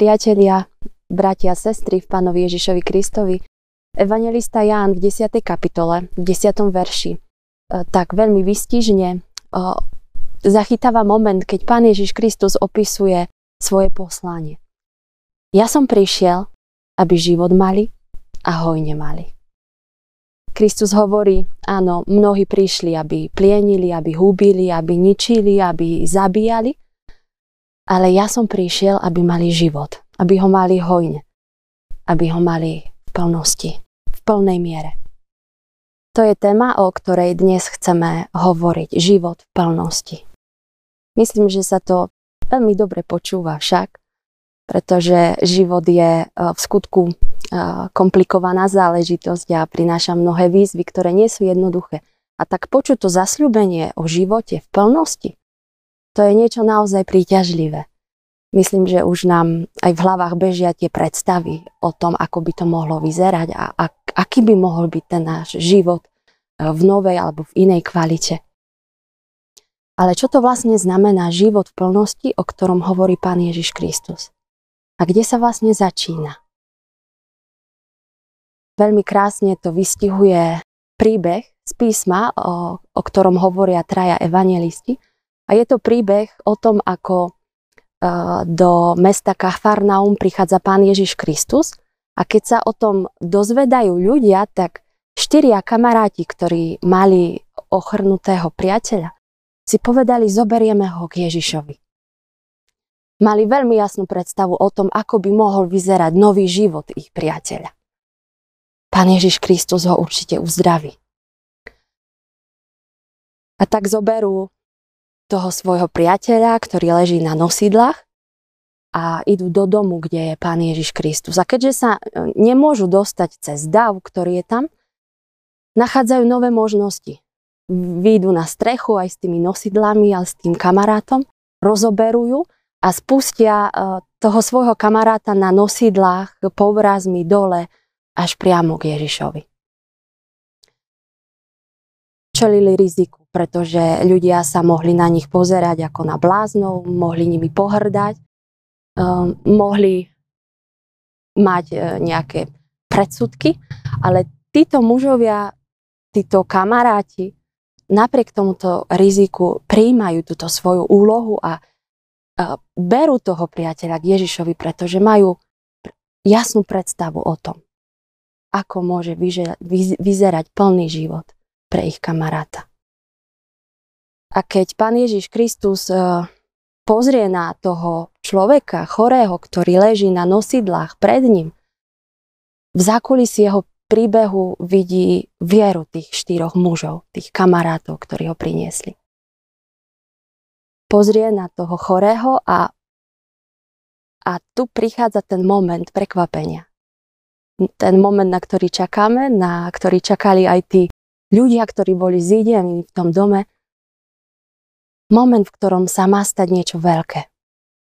Priatelia, bratia sestry v Pánovi Ježišovi Kristovi, Evangelista Ján v 10. kapitole, v 10. verši, e, tak veľmi vystižne e, zachytáva moment, keď Pán Ježiš Kristus opisuje svoje poslanie. Ja som prišiel, aby život mali a hojne mali. Kristus hovorí, áno, mnohí prišli, aby plienili, aby húbili, aby ničili, aby zabíjali, ale ja som prišiel, aby mali život, aby ho mali hojne, aby ho mali v plnosti, v plnej miere. To je téma, o ktorej dnes chceme hovoriť. Život v plnosti. Myslím, že sa to veľmi dobre počúva však, pretože život je e, v skutku e, komplikovaná záležitosť a prináša mnohé výzvy, ktoré nie sú jednoduché. A tak počuť to zasľúbenie o živote v plnosti, to je niečo naozaj príťažlivé. Myslím, že už nám aj v hlavách bežia tie predstavy o tom, ako by to mohlo vyzerať a, a aký by mohol byť ten náš život e, v novej alebo v inej kvalite. Ale čo to vlastne znamená život v plnosti, o ktorom hovorí Pán Ježiš Kristus? A kde sa vlastne začína? Veľmi krásne to vystihuje príbeh z písma, o, o ktorom hovoria traja evangelisti, a je to príbeh o tom, ako e, do mesta Kafarnaum prichádza pán Ježiš Kristus a keď sa o tom dozvedajú ľudia, tak štyria kamaráti, ktorí mali ochrnutého priateľa, si povedali, zoberieme ho k Ježišovi. Mali veľmi jasnú predstavu o tom, ako by mohol vyzerať nový život ich priateľa. Pán Ježiš Kristus ho určite uzdraví. A tak zoberú toho svojho priateľa, ktorý leží na nosidlách a idú do domu, kde je Pán Ježiš Kristus. A keďže sa e, nemôžu dostať cez dav, ktorý je tam, nachádzajú nové možnosti. Výjdu na strechu aj s tými nosidlami a s tým kamarátom, rozoberujú a spustia e, toho svojho kamaráta na nosidlách povrazmi dole až priamo k Ježišovi. Čelili riziku pretože ľudia sa mohli na nich pozerať ako na bláznov, mohli nimi pohrdať, um, mohli mať uh, nejaké predsudky, ale títo mužovia, títo kamaráti napriek tomuto riziku prijímajú túto svoju úlohu a uh, berú toho priateľa k Ježišovi, pretože majú jasnú predstavu o tom, ako môže vyzerať plný život pre ich kamaráta. A keď pán Ježiš Kristus e, pozrie na toho človeka chorého, ktorý leží na nosidlách pred ním, v zákulisí jeho príbehu vidí vieru tých štyroch mužov, tých kamarátov, ktorí ho priniesli. Pozrie na toho chorého a, a tu prichádza ten moment prekvapenia. Ten moment, na ktorý čakáme, na ktorý čakali aj tí ľudia, ktorí boli zídení v tom dome, moment, v ktorom sa má stať niečo veľké.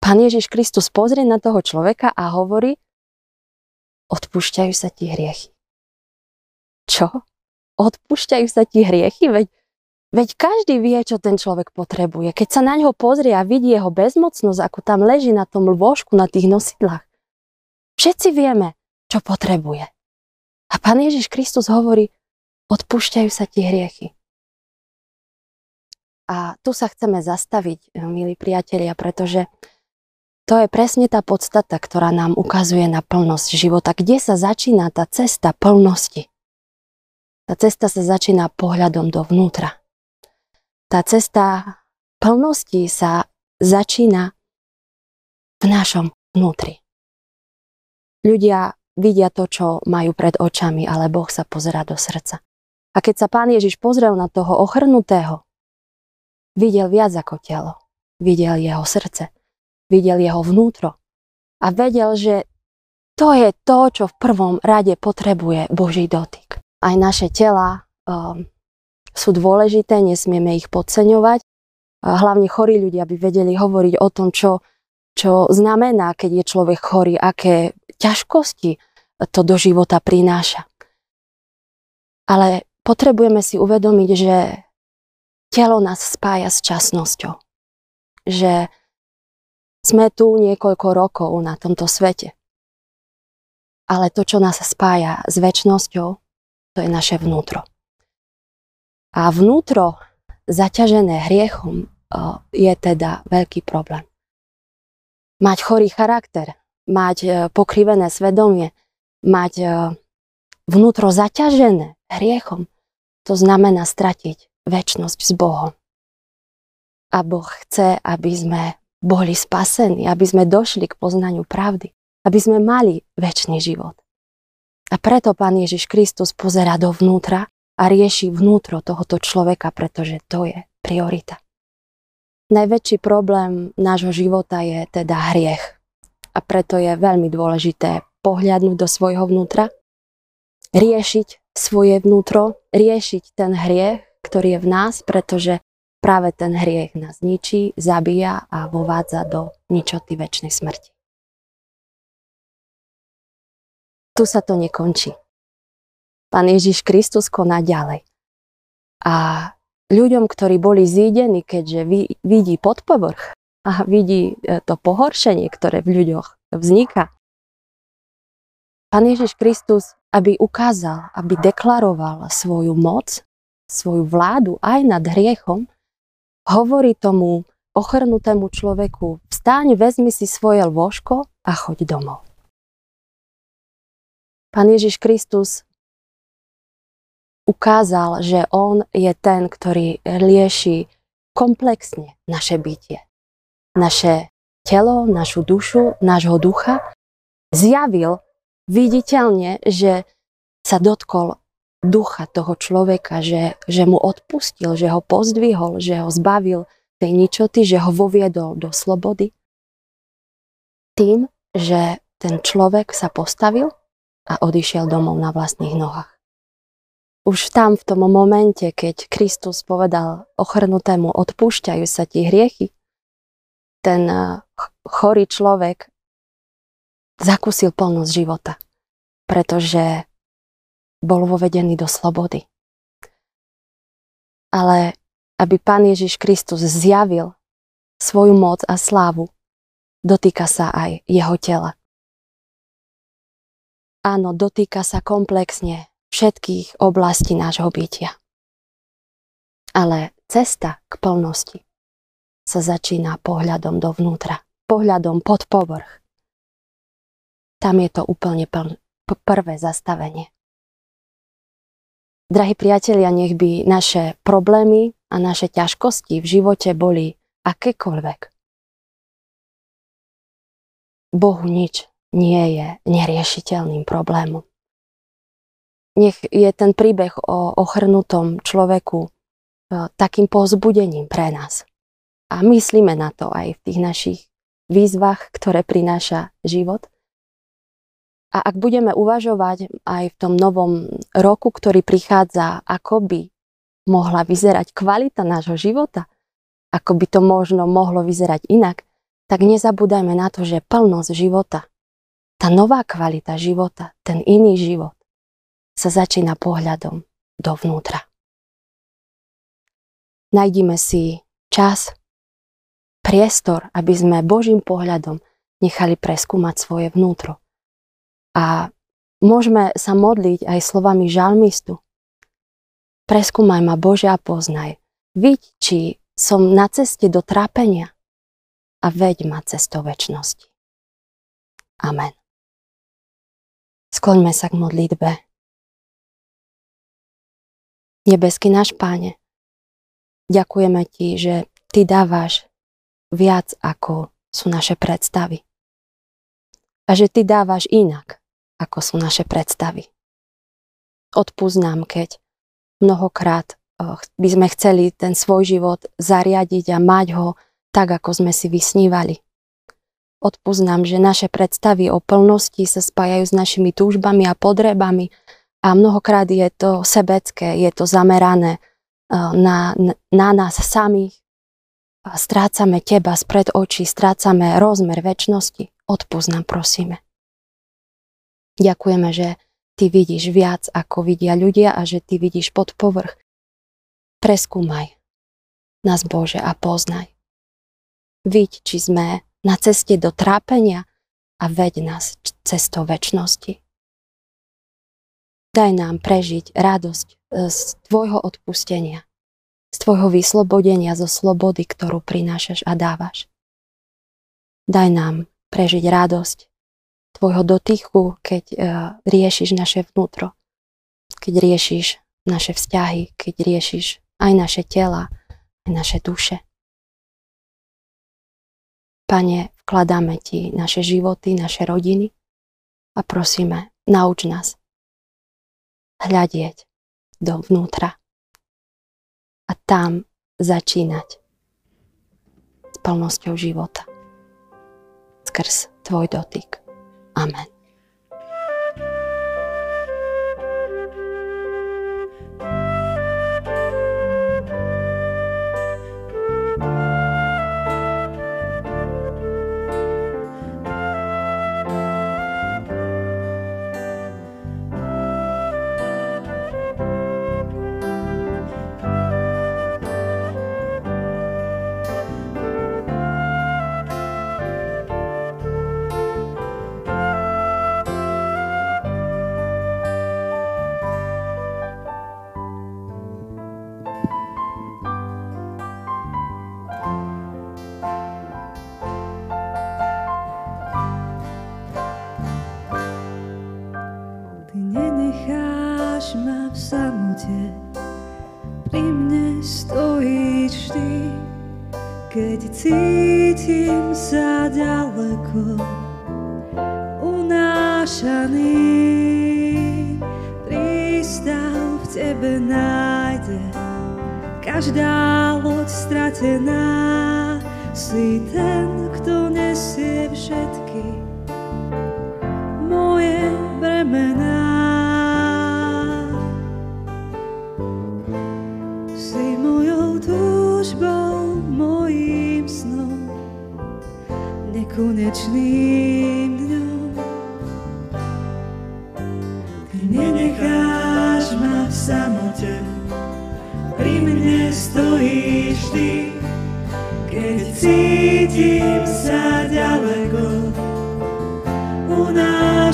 Pán Ježiš Kristus pozrie na toho človeka a hovorí, odpúšťajú sa ti hriechy. Čo? Odpúšťajú sa ti hriechy? Veď, veď každý vie, čo ten človek potrebuje. Keď sa na ňo pozrie a vidí jeho bezmocnosť, ako tam leží na tom lôžku, na tých nosidlách. Všetci vieme, čo potrebuje. A Pán Ježiš Kristus hovorí, odpúšťajú sa ti hriechy. A tu sa chceme zastaviť, eh, milí priatelia, pretože to je presne tá podstata, ktorá nám ukazuje na plnosť života. Kde sa začína tá cesta plnosti? Tá cesta sa začína pohľadom dovnútra. Tá cesta plnosti sa začína v našom vnútri. Ľudia vidia to, čo majú pred očami, ale Boh sa pozerá do srdca. A keď sa pán Ježiš pozrel na toho ochrnutého, Videl viac ako telo. Videl jeho srdce. Videl jeho vnútro. A vedel, že to je to, čo v prvom rade potrebuje Boží dotyk. Aj naše tela um, sú dôležité, nesmieme ich podceňovať. Hlavne chorí ľudia by vedeli hovoriť o tom, čo, čo znamená, keď je človek chorý, aké ťažkosti to do života prináša. Ale potrebujeme si uvedomiť, že telo nás spája s časnosťou. Že Sme tu niekoľko rokov na tomto svete. Ale to, čo nás spája s väčšnosťou, to je naše vnútro. A vnútro zaťažené hriechom je teda veľký problém. Mať chorý charakter, mať pokrivené svedomie, mať vnútro zaťažené hriechom, to znamená stratiť väčnosť s Bohom. A Boh chce, aby sme boli spasení, aby sme došli k poznaniu pravdy, aby sme mali väčší život. A preto Pán Ježiš Kristus pozera dovnútra a rieši vnútro tohoto človeka, pretože to je priorita. Najväčší problém nášho života je teda hriech. A preto je veľmi dôležité pohľadnúť do svojho vnútra, riešiť svoje vnútro, riešiť ten hriech, ktorý je v nás, pretože práve ten hriech nás ničí, zabíja a vovádza do ničoty väčšnej smrti. Tu sa to nekončí. Pán Ježiš Kristus koná ďalej. A ľuďom, ktorí boli zídení, keďže vidí pod povrch a vidí e, to pohoršenie, ktoré v ľuďoch vzniká, Pán Ježiš Kristus, aby ukázal, aby deklaroval svoju moc, svoju vládu aj nad hriechom, hovorí tomu ochrnutému človeku, vstáň, vezmi si svoje lôžko a choď domov. Pán Ježiš Kristus ukázal, že On je ten, ktorý lieši komplexne naše bytie. Naše telo, našu dušu, nášho ducha. Zjavil viditeľne, že sa dotkol ducha toho človeka, že, že mu odpustil, že ho pozdvihol, že ho zbavil tej ničoty, že ho voviedol do slobody. Tým, že ten človek sa postavil a odišiel domov na vlastných nohách. Už tam v tom momente, keď Kristus povedal ochrnutému odpúšťajú sa ti hriechy, ten eh, chorý človek zakúsil plnosť života, pretože bol vovedený do slobody. Ale aby Pán Ježiš Kristus zjavil svoju moc a slávu, dotýka sa aj jeho tela. Áno, dotýka sa komplexne všetkých oblastí nášho bytia. Ale cesta k plnosti sa začína pohľadom dovnútra, pohľadom pod povrch tam je to úplne pl- prvé zastavenie. Drahí priatelia, nech by naše problémy a naše ťažkosti v živote boli akékoľvek. Bohu nič nie je neriešiteľným problémom. Nech je ten príbeh o ochrnutom človeku e, takým povzbudením pre nás. A myslíme na to aj v tých našich výzvach, ktoré prináša život. A ak budeme uvažovať aj v tom novom roku, ktorý prichádza, ako by mohla vyzerať kvalita nášho života, ako by to možno mohlo vyzerať inak, tak nezabúdajme na to, že plnosť života, tá nová kvalita života, ten iný život sa začína pohľadom dovnútra. Najdime si čas, priestor, aby sme Božím pohľadom nechali preskúmať svoje vnútro a môžeme sa modliť aj slovami žalmistu. Preskúmaj ma Bože a poznaj. Vidť, či som na ceste do trápenia a veď ma cestou väčšnosti. Amen. Skloňme sa k modlitbe. Nebeský náš Páne, ďakujeme Ti, že Ty dávaš viac, ako sú naše predstavy. A že Ty dávaš inak, ako sú naše predstavy. Odpúsť keď mnohokrát eh, by sme chceli ten svoj život zariadiť a mať ho tak, ako sme si vysnívali. Odpúsť že naše predstavy o plnosti sa spájajú s našimi túžbami a potrebami a mnohokrát je to sebecké, je to zamerané eh, na, na nás samých. Strácame teba spred očí, strácame rozmer väčšnosti. Odpúsť prosíme. Ďakujeme, že ty vidíš viac, ako vidia ľudia a že ty vidíš pod povrch. Preskúmaj nás, Bože, a poznaj. Vidť, či sme na ceste do trápenia a veď nás cestou väčšnosti. Daj nám prežiť radosť e, z Tvojho odpustenia, z Tvojho vyslobodenia zo slobody, ktorú prinášaš a dávaš. Daj nám prežiť radosť Tvojho dotyku, keď uh, riešiš naše vnútro, keď riešiš naše vzťahy, keď riešiš aj naše tela, aj naše duše. Pane, vkladáme Ti naše životy, naše rodiny a prosíme, nauč nás hľadieť dovnútra a tam začínať s plnosťou života skrz Tvoj dotyk. Amen. Keď cítim sa ďaleko unášaný. Prístav v tebe nájde Každá loď stratená. Si ten, kto nesie všetky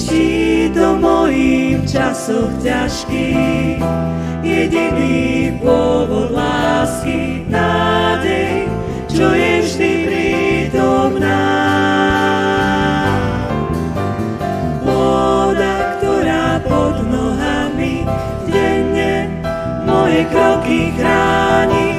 Si štítom mojím časoch ťažkých, jediný pôvod lásky, nádej, čo je vždy prítomná. Voda, ktorá pod nohami denne moje kroky chráni,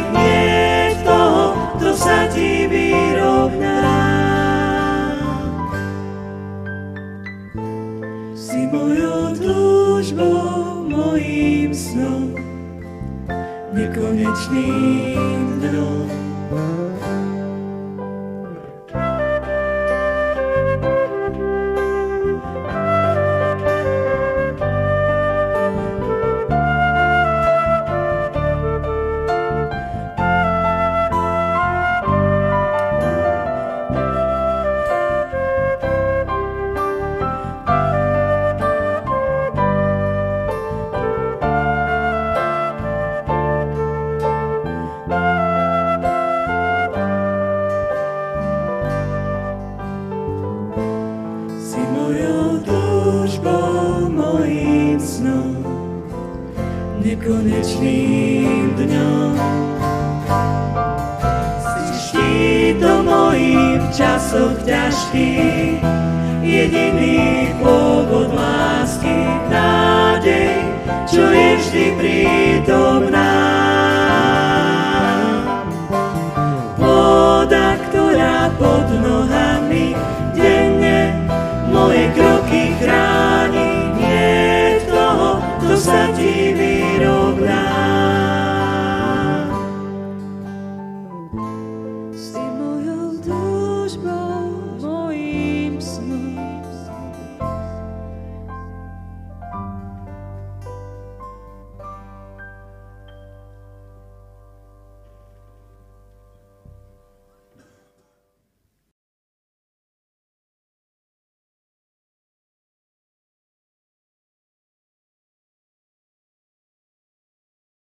časoch ťažkých jediný pôvod lásky, nádej, čo je vždy prítomná. Voda, ktorá pod nohami denne moje kroky chráni, nie toho, kto sa divý